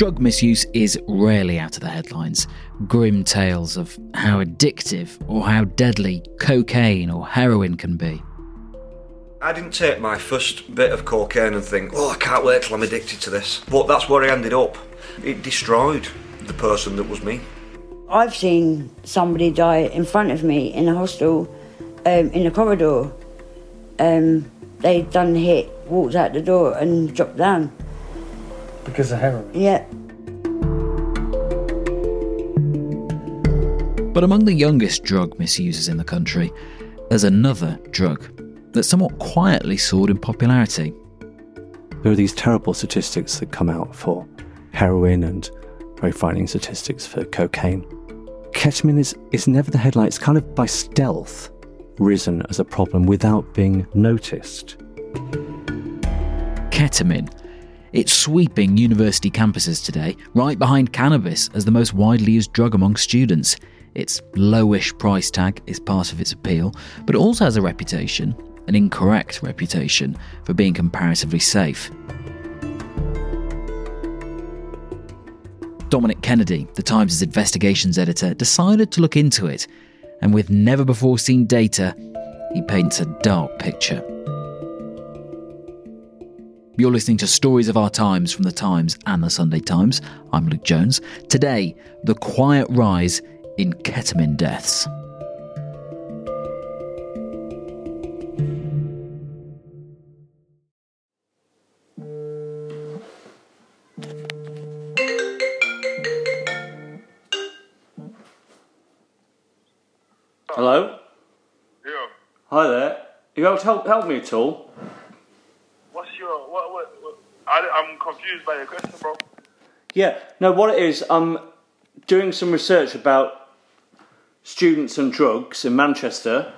Drug misuse is rarely out of the headlines. Grim tales of how addictive or how deadly cocaine or heroin can be. I didn't take my first bit of cocaine and think, oh, I can't wait till I'm addicted to this. But that's where I ended up. It destroyed the person that was me. I've seen somebody die in front of me in a hostel, um, in a corridor. Um, they'd done hit, walked out the door and dropped down. Because of heroin? Yeah. But among the youngest drug misusers in the country, there's another drug that somewhat quietly soared in popularity. There are these terrible statistics that come out for heroin and very frightening statistics for cocaine. Ketamine is, is never the headline, it's kind of by stealth risen as a problem without being noticed. Ketamine. It's sweeping university campuses today, right behind cannabis as the most widely used drug among students. Its lowish price tag is part of its appeal, but it also has a reputation, an incorrect reputation, for being comparatively safe. Dominic Kennedy, the Times' investigations editor, decided to look into it, and with never before seen data, he paints a dark picture. You're listening to Stories of Our Times from the Times and the Sunday Times. I'm Luke Jones. Today, the quiet rise in ketamine deaths. Hello? Yeah. Hi there. Are you able to help, help me at all? What's your what? What? what I, I'm confused by your question, bro. Yeah, no, what it is, I'm doing some research about students and drugs in Manchester.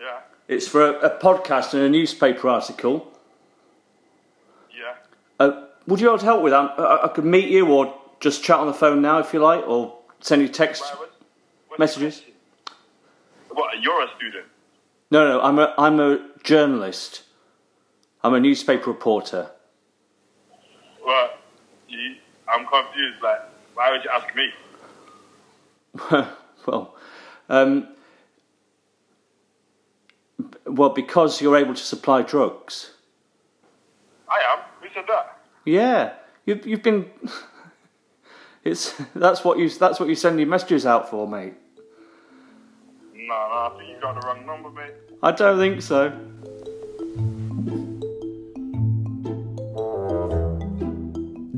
Yeah. It's for a, a podcast and a newspaper article. Yeah. Uh, would you be able to help with that? I, I could meet you or just chat on the phone now if you like, or send you text what, messages. What? You're a student. No, no, I'm a, I'm a journalist. I'm a newspaper reporter. Well, you, I'm confused. Like, why would you ask me? well, um, well, because you're able to supply drugs. I am. Who said that? Yeah, you've you've been. it's that's what you that's what you send your messages out for, mate. No, no. I think you got the wrong number, mate. I don't think so.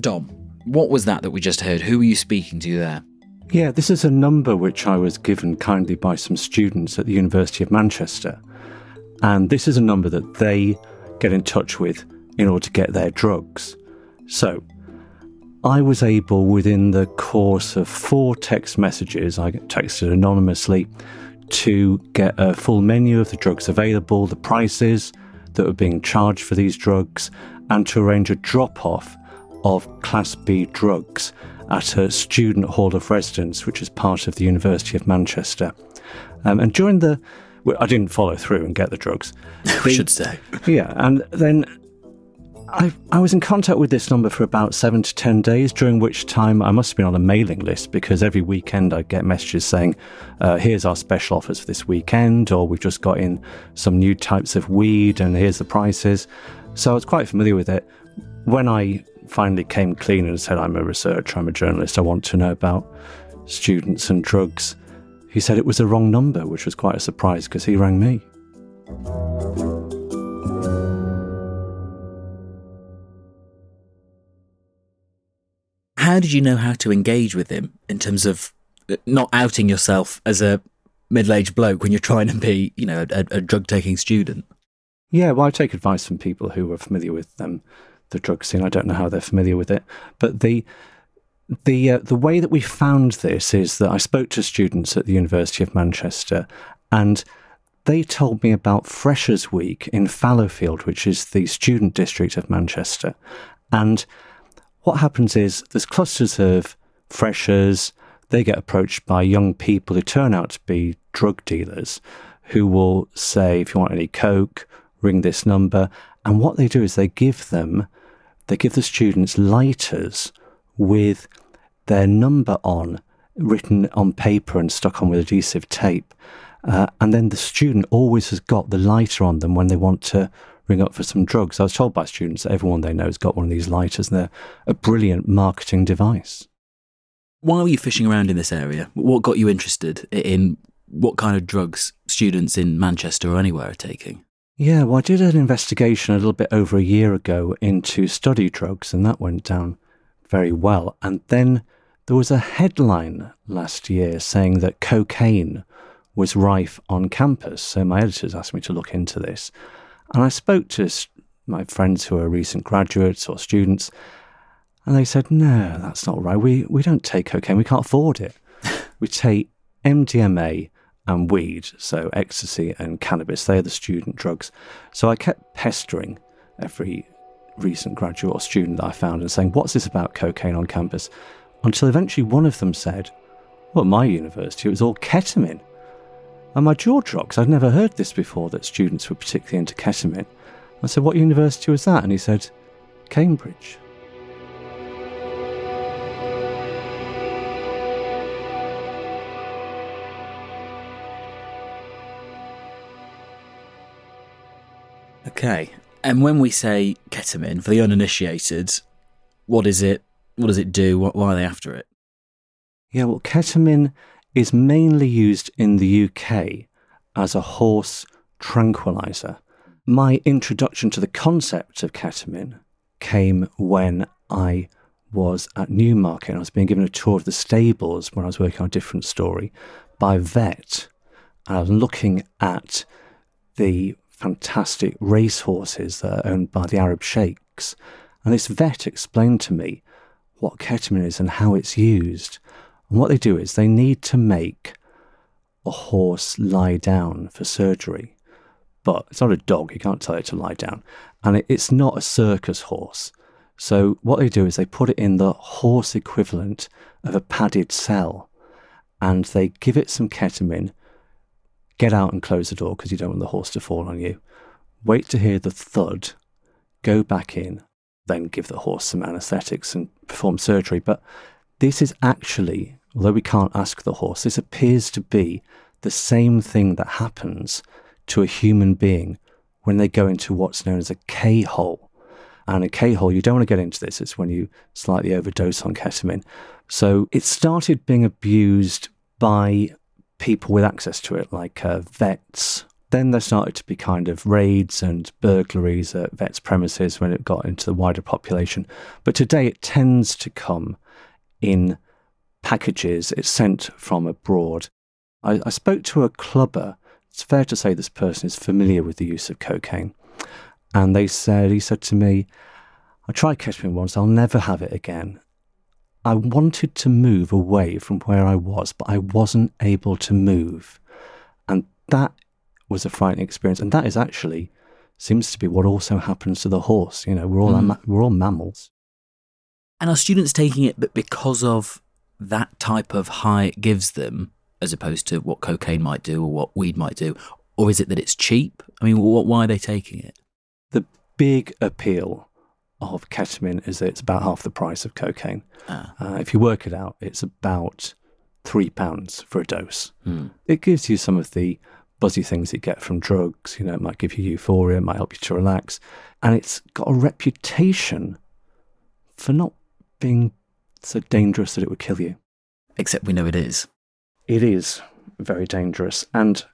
Dom, what was that that we just heard? Who were you speaking to there? Yeah, this is a number which I was given kindly by some students at the University of Manchester. And this is a number that they get in touch with in order to get their drugs. So, I was able, within the course of four text messages, I texted anonymously, to get a full menu of the drugs available, the prices that were being charged for these drugs, and to arrange a drop off of Class B drugs at a student hall of residence, which is part of the University of Manchester. Um, and during the, well, I didn't follow through and get the drugs. We should say. Yeah, and then I, I was in contact with this number for about seven to ten days, during which time I must have been on a mailing list because every weekend I'd get messages saying, uh, here's our special offers for this weekend, or we've just got in some new types of weed, and here's the prices. So I was quite familiar with it. When I finally came clean and said, I'm a researcher, I'm a journalist, I want to know about students and drugs, he said it was the wrong number, which was quite a surprise because he rang me. How did you know how to engage with him in terms of uh, not outing yourself as a middle-aged bloke when you're trying to be, you know, a, a drug-taking student? Yeah, well, I take advice from people who are familiar with um, the drug scene. I don't know how they're familiar with it, but the the uh, the way that we found this is that I spoke to students at the University of Manchester, and they told me about Freshers Week in Fallowfield, which is the student district of Manchester, and what happens is there's clusters of freshers. They get approached by young people who turn out to be drug dealers, who will say, "If you want any coke, ring this number." And what they do is they give them, they give the students lighters with their number on, written on paper and stuck on with adhesive tape. Uh, and then the student always has got the lighter on them when they want to ring up for some drugs. I was told by students that everyone they know has got one of these lighters and they're a brilliant marketing device. Why were you fishing around in this area? What got you interested in what kind of drugs students in Manchester or anywhere are taking? Yeah, well, I did an investigation a little bit over a year ago into study drugs, and that went down very well. And then there was a headline last year saying that cocaine was rife on campus. So my editors asked me to look into this. And I spoke to my friends who are recent graduates or students, and they said, no, that's not right. We, we don't take cocaine, we can't afford it. we take MDMA and weed, so ecstasy and cannabis. They're the student drugs. So I kept pestering every recent graduate or student that I found and saying, What's this about cocaine on campus? Until eventually one of them said, Well, my university, it was all ketamine. And my jaw dropped I'd never heard this before that students were particularly into ketamine. I said, What university was that? And he said, Cambridge. Okay. And when we say ketamine, for the uninitiated, what is it? What does it do? Why are they after it? Yeah, well, ketamine is mainly used in the UK as a horse tranquilizer. My introduction to the concept of ketamine came when I was at Newmarket. and I was being given a tour of the stables when I was working on a different story by a vet. And I was looking at the fantastic racehorses that are owned by the Arab sheikhs. And this vet explained to me what ketamine is and how it's used. And what they do is they need to make a horse lie down for surgery. But it's not a dog, you can't tell it to lie down. And it's not a circus horse. So what they do is they put it in the horse equivalent of a padded cell and they give it some ketamine get out and close the door because you don't want the horse to fall on you. Wait to hear the thud, go back in, then give the horse some anaesthetics and perform surgery. But this is actually, although we can't ask the horse, this appears to be the same thing that happens to a human being when they go into what's known as a K hole. And a K hole, you don't want to get into this, it's when you slightly overdose on ketamine. So it started being abused by people with access to it, like uh, vets. Then there started to be kind of raids and burglaries at vets' premises when it got into the wider population. But today it tends to come in packages. It's sent from abroad. I, I spoke to a clubber. It's fair to say this person is familiar with the use of cocaine. And they said, he said to me, I tried ketamine once, I'll never have it again. I wanted to move away from where I was, but I wasn't able to move. And that was a frightening experience. And that is actually seems to be what also happens to the horse. You know, we're all mm. we're all mammals. And are students taking it but because of that type of high it gives them, as opposed to what cocaine might do or what weed might do, or is it that it's cheap? I mean, what, why are they taking it? The big appeal of ketamine is that it's about half the price of cocaine. Ah. Uh, if you work it out, it's about three pounds for a dose. Hmm. It gives you some of the buzzy things you get from drugs. You know, it might give you euphoria, it might help you to relax. And it's got a reputation for not being so dangerous that it would kill you. Except we know it is. It is very dangerous. And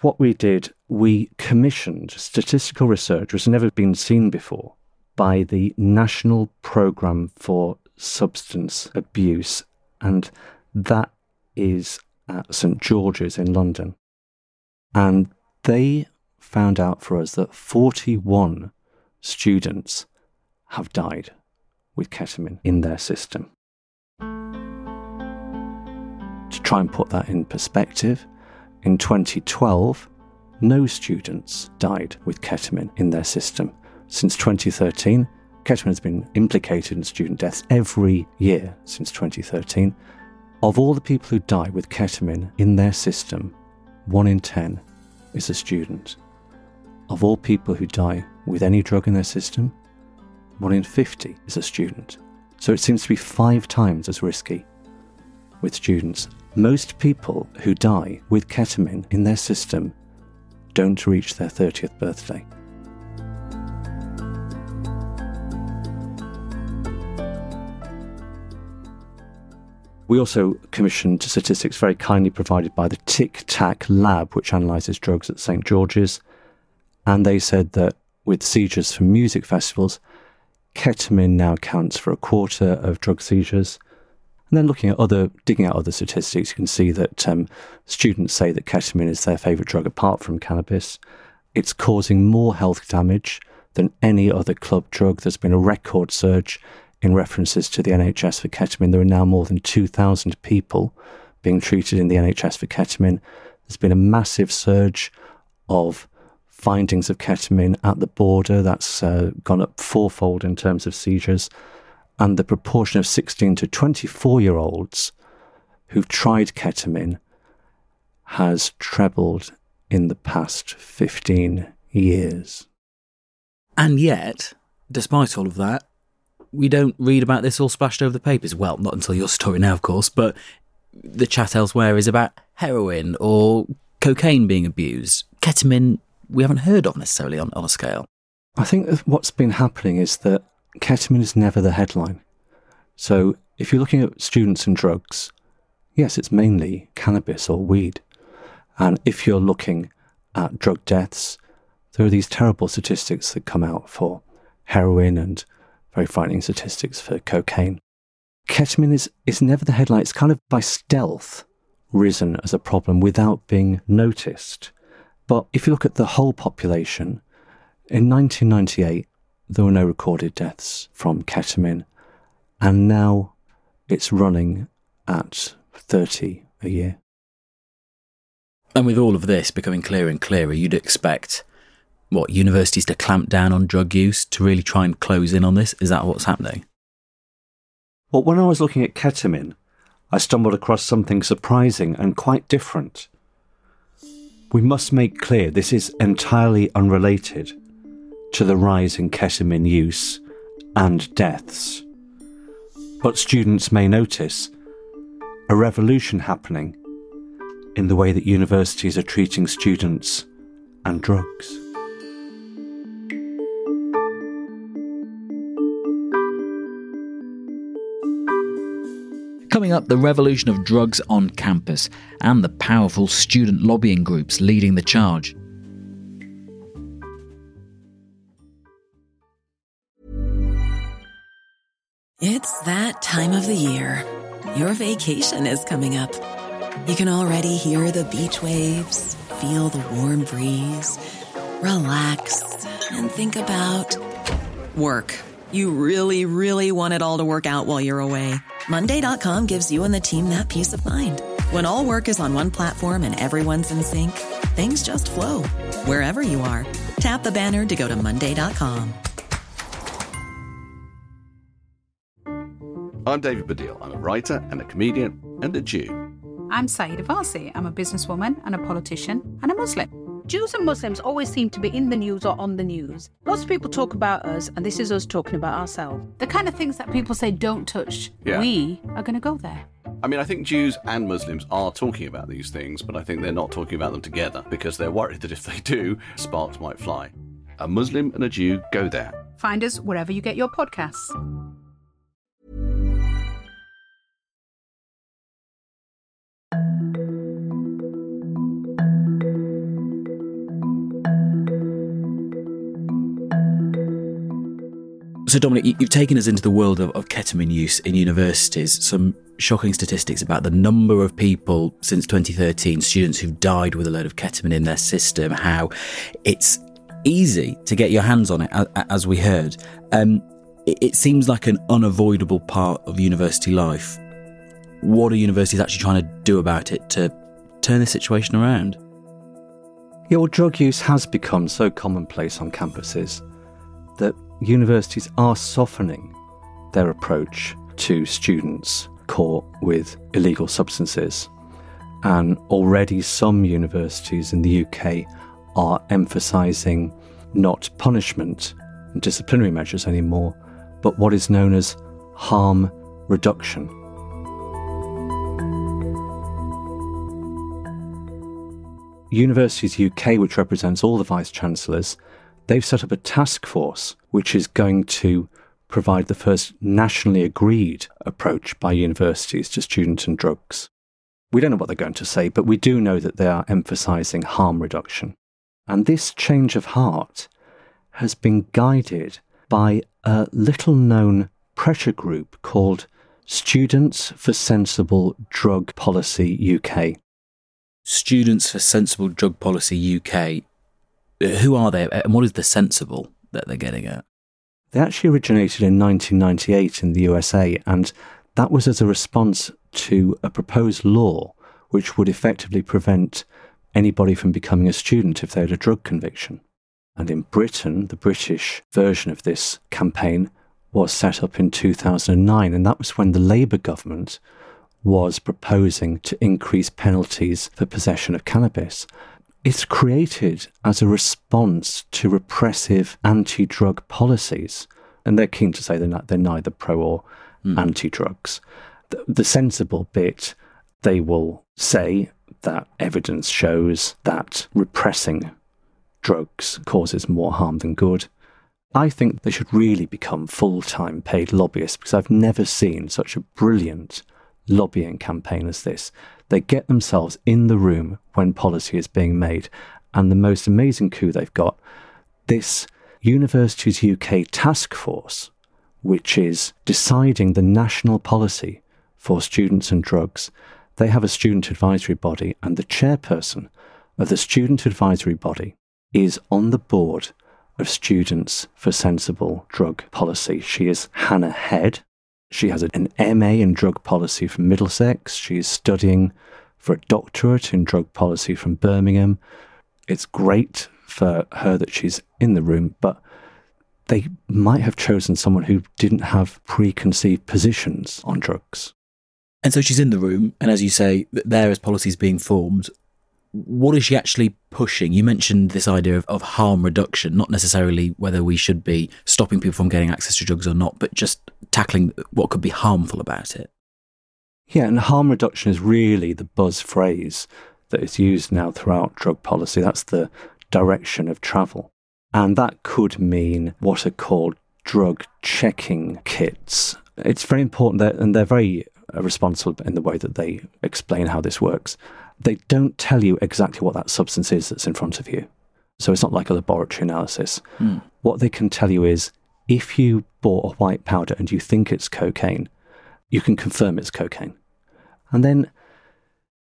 what we did, we commissioned statistical research, which has never been seen before, by the National Programme for Substance Abuse, and that is at St George's in London. And they found out for us that 41 students have died with ketamine in their system. To try and put that in perspective, in 2012, no students died with ketamine in their system. Since 2013, ketamine has been implicated in student deaths every year since 2013. Of all the people who die with ketamine in their system, one in 10 is a student. Of all people who die with any drug in their system, one in 50 is a student. So it seems to be five times as risky with students. Most people who die with ketamine in their system don't reach their 30th birthday. We also commissioned statistics very kindly provided by the Tic Tac Lab, which analyses drugs at St George's. And they said that with seizures from music festivals, ketamine now accounts for a quarter of drug seizures. And then looking at other, digging out other statistics, you can see that um, students say that ketamine is their favourite drug apart from cannabis. It's causing more health damage than any other club drug. There's been a record surge in references to the NHS for ketamine. There are now more than 2,000 people being treated in the NHS for ketamine. There's been a massive surge of findings of ketamine at the border. That's uh, gone up fourfold in terms of seizures. And the proportion of 16 to 24 year olds who've tried ketamine has trebled in the past 15 years. And yet, despite all of that, we don't read about this all splashed over the papers. Well, not until your story now, of course, but the chat elsewhere is about heroin or cocaine being abused. Ketamine, we haven't heard of necessarily on, on a scale. I think what's been happening is that ketamine is never the headline. So if you're looking at students and drugs, yes, it's mainly cannabis or weed. And if you're looking at drug deaths, there are these terrible statistics that come out for heroin and very frightening statistics for cocaine. Ketamine is, is never the headline. It's kind of by stealth risen as a problem without being noticed. But if you look at the whole population, in 1998, there were no recorded deaths from ketamine, and now it's running at 30 a year. And with all of this becoming clearer and clearer, you'd expect what universities to clamp down on drug use to really try and close in on this? Is that what's happening? Well, when I was looking at ketamine, I stumbled across something surprising and quite different. We must make clear this is entirely unrelated to the rise in ketamine use and deaths. But students may notice a revolution happening in the way that universities are treating students and drugs. Coming up, the revolution of drugs on campus and the powerful student lobbying groups leading the charge. It's that time of the year. Your vacation is coming up. You can already hear the beach waves, feel the warm breeze, relax, and think about work. You really, really want it all to work out while you're away. Monday.com gives you and the team that peace of mind. When all work is on one platform and everyone's in sync, things just flow wherever you are. Tap the banner to go to Monday.com. I'm David Baddiel. I'm a writer and a comedian and a Jew. I'm Sayeeda Warsi. I'm a businesswoman and a politician and a Muslim. Jews and Muslims always seem to be in the news or on the news. Lots of people talk about us, and this is us talking about ourselves. The kind of things that people say don't touch, Yeah. we are going to go there. I mean, I think Jews and Muslims are talking about these things, but I think they're not talking about them together because they're worried that if they do, sparks might fly. A Muslim and a Jew go there. Find us wherever you get your podcasts. So, Dominic, you- you've taken us into the world of, of ketamine use in universities. Some shocking statistics about the number of people since 2013, students who've died with a load of ketamine in their system, how it's easy to get your hands on it, as we heard. Um, it, it seems like an unavoidable part of university life. What are universities actually trying to do about it to turn the situation around? Yeah, well, drug use has become so commonplace on campuses that universities are softening their approach to students caught with illegal substances. And already some universities in the UK are emphasising not punishment and disciplinary measures anymore, but what is known as harm reduction. Universities UK, which represents all the vice chancellors, they've set up a task force which is going to provide the first nationally agreed approach by universities to students and drugs. We don't know what they're going to say, but we do know that they are emphasising harm reduction. And this change of heart has been guided by a little known pressure group called Students for Sensible Drug Policy UK. Students for Sensible Drug Policy UK. Who are they and what is the sensible that they're getting at? They actually originated in 1998 in the USA, and that was as a response to a proposed law which would effectively prevent anybody from becoming a student if they had a drug conviction. And in Britain, the British version of this campaign was set up in 2009, and that was when the Labour government was proposing to increase penalties for possession of cannabis. It's created as a response to repressive anti drug policies. And they're keen to say they're, not, they're neither pro or mm. anti drugs. The, the sensible bit, they will say that evidence shows that repressing drugs causes more harm than good. I think they should really become full time paid lobbyists because I've never seen such a brilliant lobbying campaign as this. They get themselves in the room when policy is being made. And the most amazing coup they've got this Universities UK task force, which is deciding the national policy for students and drugs. They have a student advisory body, and the chairperson of the student advisory body is on the board of Students for Sensible Drug Policy. She is Hannah Head. She has an MA in drug policy from Middlesex. She is studying for a doctorate in drug policy from Birmingham. It's great for her that she's in the room, but they might have chosen someone who didn't have preconceived positions on drugs. And so she's in the room, and as you say, there as policies being formed, what is she actually pushing? You mentioned this idea of, of harm reduction, not necessarily whether we should be stopping people from getting access to drugs or not, but just tackling what could be harmful about it. Yeah, and harm reduction is really the buzz phrase that is used now throughout drug policy. That's the direction of travel. And that could mean what are called drug checking kits. It's very important that, and they're very uh, responsible in the way that they explain how this works they don't tell you exactly what that substance is that's in front of you. So it's not like a laboratory analysis. Mm. What they can tell you is if you bought a white powder and you think it's cocaine, you can confirm it's cocaine. And then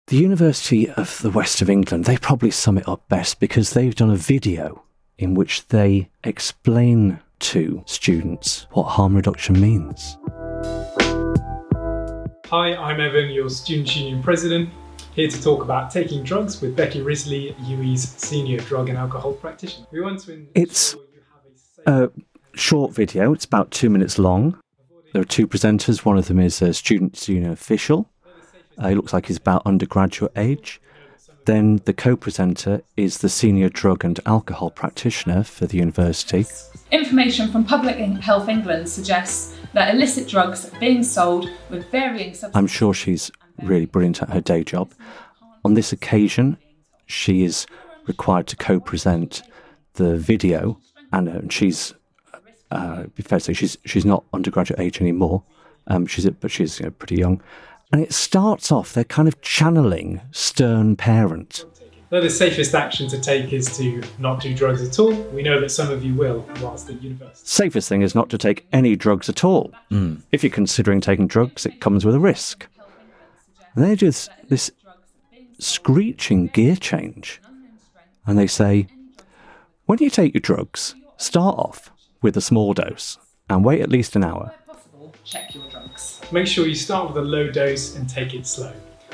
the University of the West of England, they probably sum it up best because they've done a video in which they explain to students what harm reduction means. Hi, I'm Evan, your Student Union President here to talk about taking drugs with Becky Risley, UWE's senior drug and alcohol practitioner. We want to it's a short video. It's about two minutes long. There are two presenters. One of them is a student union official. Uh, he looks like he's about undergraduate age. Then the co-presenter is the senior drug and alcohol practitioner for the university. Information from Public Health England suggests that illicit drugs are being sold with varying substances. I'm sure she's really brilliant at her day job. On this occasion, she is required to co-present the video, and uh, she's uh, fair to say she's she's not undergraduate age anymore. Um, she's but she's you know, pretty young, and it starts off they're kind of channeling stern parent. Though the safest action to take is to not do drugs at all, we know that some of you will whilst at university. Safest thing is not to take any drugs at all. Mm. If you're considering taking drugs, it comes with a risk. And they do this, this screeching gear change. And they say, when you take your drugs, start off with a small dose and wait at least an hour. Check your drugs. Make sure you start with a low dose and take it slow.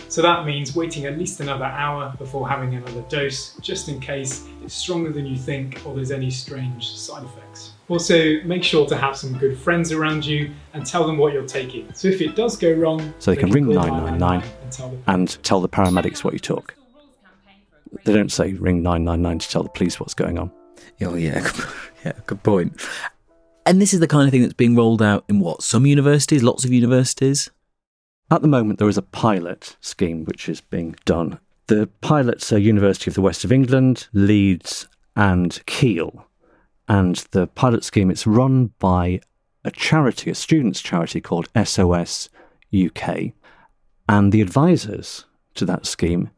So that means waiting at least another hour before having another dose, just in case it's stronger than you think or there's any strange side effects. Also, make sure to have some good friends around you and tell them what you're taking. So if it does go wrong, so they, they can, ring 999 and tell, and tell the paramedics what you took. They don't say ring 999 to tell the police what's going on. Oh, yeah, yeah, good point. And this is the kind of thing that's being rolled out in what? Some universities, lots of universities? At the moment, there is a pilot scheme which is being done. The pilots are University of the West of England, Leeds, and Keele. And the pilot scheme it's run by a charity, a students' charity called SOS UK. And the advisors to that scheme,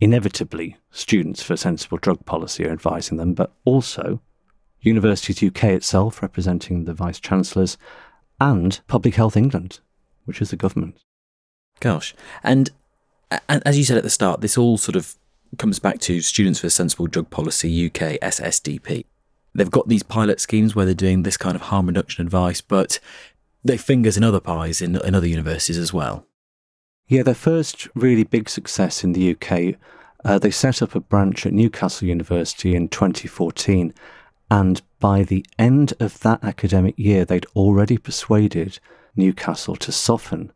inevitably Students for Sensible Drug Policy are advising them, but also Universities UK itself, representing the Vice Chancellors, and Public Health England, which is the government. Gosh. And, and as you said at the start, this all sort of comes back to Students for Sensible Drug Policy UK, SSDP. They've got these pilot schemes where they're doing this kind of harm reduction advice, but have fingers in other pies in, in other universities as well. Yeah, their first really big success in the UK, uh, they set up a branch at Newcastle University in 2014 and by the end of that academic year, they'd already persuaded Newcastle to soften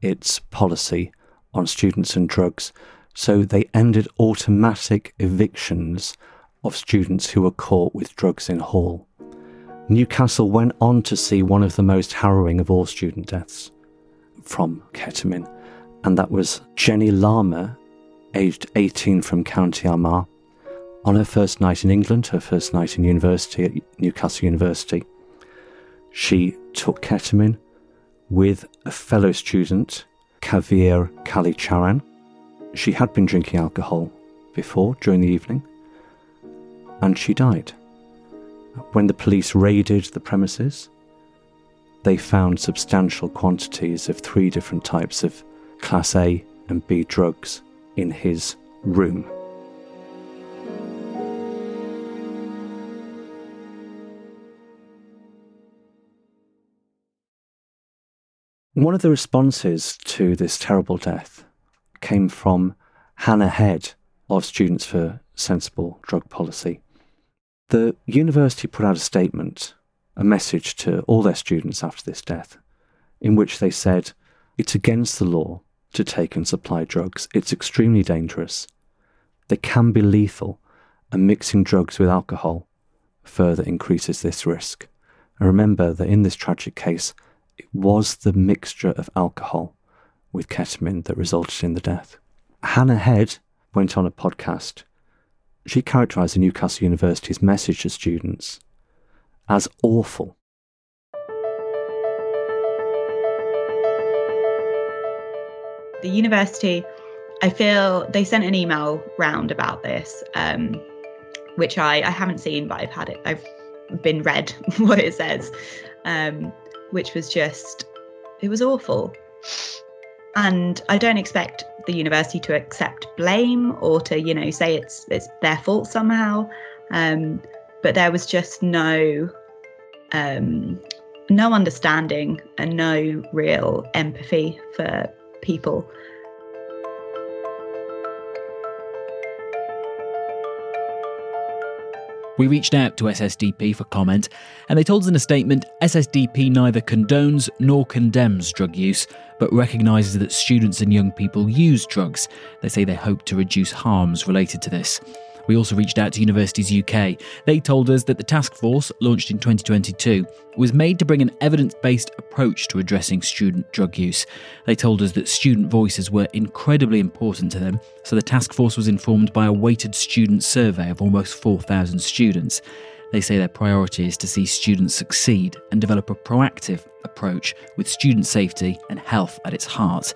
its policy on students and drugs. So they ended automatic evictions of students who were caught with drugs in hall. Newcastle went on to see one of the most harrowing of all student deaths from ketamine, and that was Jenny Larmour, aged 18 from County Armagh, on her first night in England, her first night in university at Newcastle University, she took ketamine with a fellow student, Kavir Kalicharan. She had been drinking alcohol before during the evening, and she died. When the police raided the premises, they found substantial quantities of three different types of Class A and B drugs in his room. One of the responses to this terrible death came from Hannah Head of Students for Sensible Drug Policy. The university put out a statement, a message to all their students after this death, in which they said it's against the law to take and supply drugs. It's extremely dangerous. They can be lethal, and mixing drugs with alcohol further increases this risk. And remember that in this tragic case, it was the mixture of alcohol with ketamine that resulted in the death. Hannah Head went on a podcast. She characterised the Newcastle University's message to students as awful. The university, I feel they sent an email round about this, um, which I, I haven't seen, but I've had it. I've been read what it says. Um, which was just, it was awful. And I don't expect the university to accept blame or to, you know, say it's it's their fault somehow. Um, but there was just no um, no understanding and no real empathy for people We reached out to SSDP for comment, and they told us in a statement SSDP neither condones nor condemns drug use, but recognises that students and young people use drugs. They say they hope to reduce harms related to this. We also reached out to Universities UK. They told us that the task force, launched in 2022, was made to bring an evidence based approach to addressing student drug use. They told us that student voices were incredibly important to them, so the task force was informed by a weighted student survey of almost 4,000 students. They say their priority is to see students succeed and develop a proactive approach with student safety and health at its heart.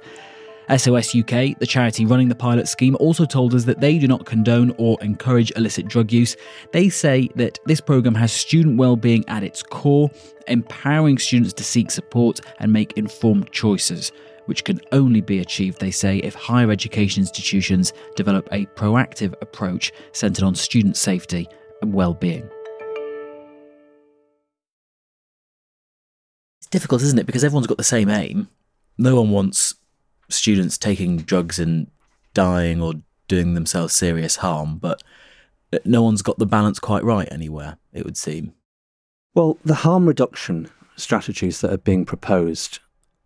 SOS UK, the charity running the pilot scheme, also told us that they do not condone or encourage illicit drug use. They say that this programme has student well-being at its core, empowering students to seek support and make informed choices, which can only be achieved, they say, if higher education institutions develop a proactive approach centred on student safety and well-being. It's difficult, isn't it? Because everyone's got the same aim. No one wants students taking drugs and dying or doing themselves serious harm, but no one's got the balance quite right anywhere, it would seem. Well, the harm reduction strategies that are being proposed,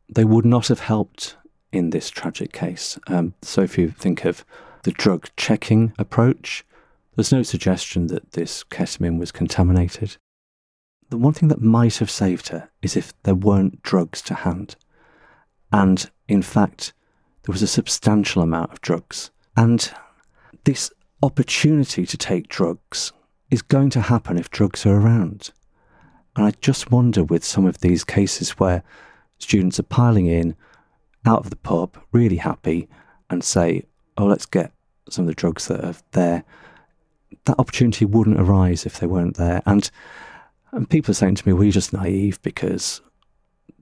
they would not have helped in this tragic case. Um, so if you think of the drug checking approach, there's no suggestion that this ketamine was contaminated. the one thing that might have saved her is if there weren't drugs to hand. And in fact, there was a substantial amount of drugs. And this opportunity to take drugs is going to happen if drugs are around. And I just wonder with some of these cases where students are piling in out of the pub, really happy, and say, oh, let's get some of the drugs that are there. That opportunity wouldn't arise if they weren't there. And and people are saying to me, well, you're just naive because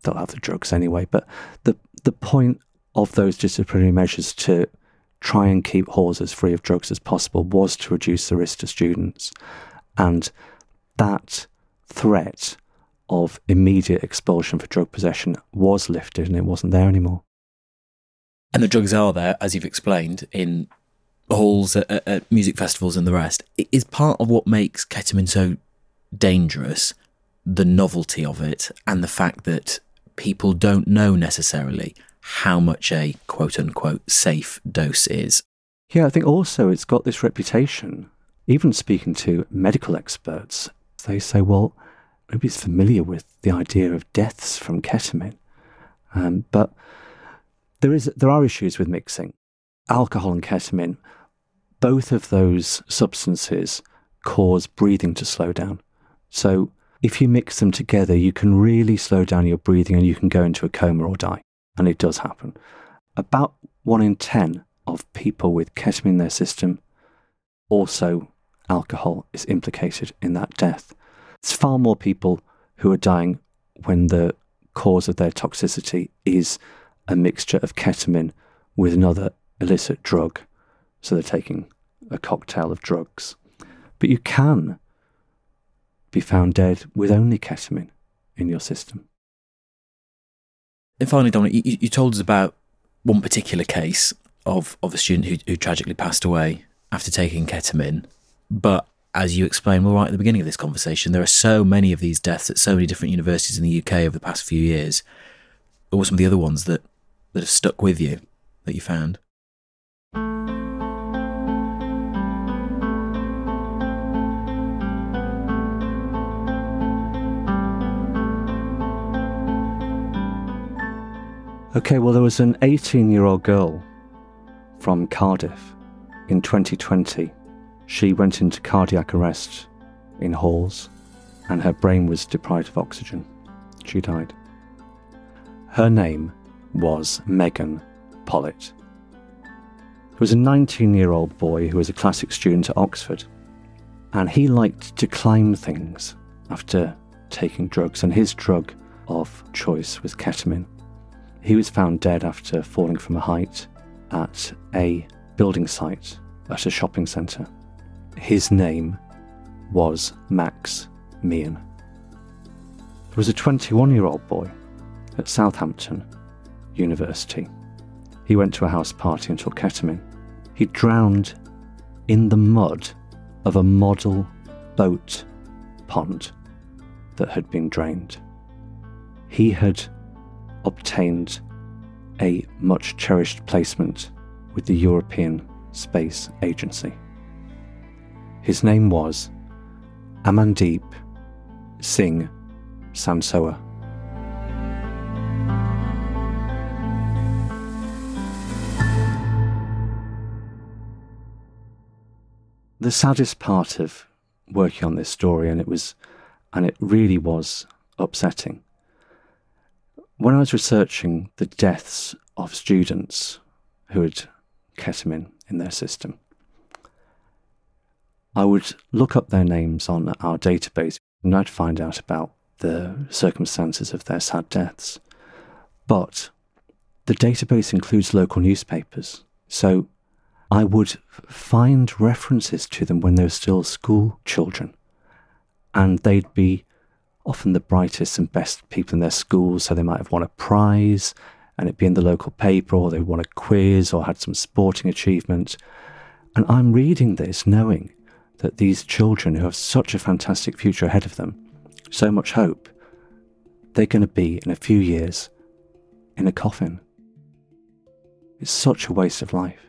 they'll have the drugs anyway. But the the point of those disciplinary measures to try and keep halls as free of drugs as possible was to reduce the risk to students. And that threat of immediate expulsion for drug possession was lifted and it wasn't there anymore. And the drugs are there, as you've explained, in halls, at, at music festivals, and the rest. It is part of what makes ketamine so dangerous the novelty of it and the fact that people don't know necessarily how much a quote unquote safe dose is. Yeah, I think also it's got this reputation. Even speaking to medical experts, they say, well, nobody's familiar with the idea of deaths from ketamine. Um, but there is there are issues with mixing alcohol and ketamine. Both of those substances cause breathing to slow down. So if you mix them together, you can really slow down your breathing and you can go into a coma or die. And it does happen. About one in 10 of people with ketamine in their system, also alcohol is implicated in that death. It's far more people who are dying when the cause of their toxicity is a mixture of ketamine with another illicit drug. So they're taking a cocktail of drugs. But you can be found dead with only ketamine in your system. And finally, Dominic, you, you told us about one particular case of, of a student who, who tragically passed away after taking ketamine. But as you explained well right at the beginning of this conversation, there are so many of these deaths at so many different universities in the UK over the past few years. What were some of the other ones that, that have stuck with you that you found? Okay, well, there was an 18 year old girl from Cardiff in 2020. She went into cardiac arrest in halls and her brain was deprived of oxygen. She died. Her name was Megan Pollitt. There was a 19 year old boy who was a classic student at Oxford, and he liked to climb things after taking drugs, and his drug of choice was ketamine. He was found dead after falling from a height at a building site at a shopping centre. His name was Max Meehan. There was a 21 year old boy at Southampton University. He went to a house party and took ketamine. He drowned in the mud of a model boat pond that had been drained. He had obtained a much cherished placement with the European Space Agency. His name was Amandeep Singh Sansoa. The saddest part of working on this story, and it was, and it really was upsetting, when I was researching the deaths of students who had ketamine in their system, I would look up their names on our database and I'd find out about the circumstances of their sad deaths. But the database includes local newspapers, so I would find references to them when they were still school children, and they'd be often the brightest and best people in their schools, so they might have won a prize and it'd be in the local paper, or they won a quiz or had some sporting achievement. And I'm reading this knowing that these children who have such a fantastic future ahead of them, so much hope, they're going to be in a few years in a coffin. It's such a waste of life.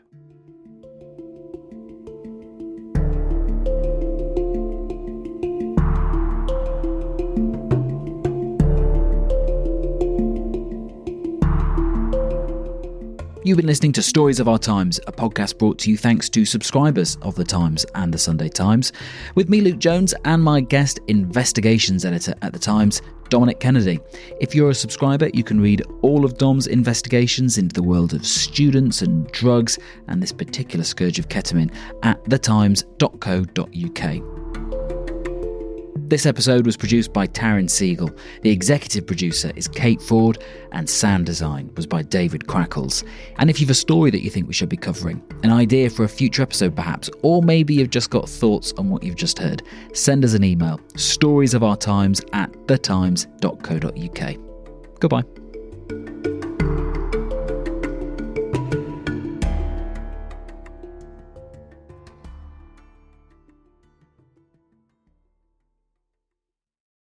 You've been listening to Stories of Our Times, a podcast brought to you thanks to subscribers of The Times and The Sunday Times, with me, Luke Jones, and my guest investigations editor at The Times, Dominic Kennedy. If you're a subscriber, you can read all of Dom's investigations into the world of students and drugs and this particular scourge of ketamine at thetimes.co.uk. This episode was produced by Taryn Siegel. The executive producer is Kate Ford, and sound design was by David Crackles. And if you've a story that you think we should be covering, an idea for a future episode perhaps, or maybe you've just got thoughts on what you've just heard, send us an email stories of our times at thetimes.co.uk. Goodbye.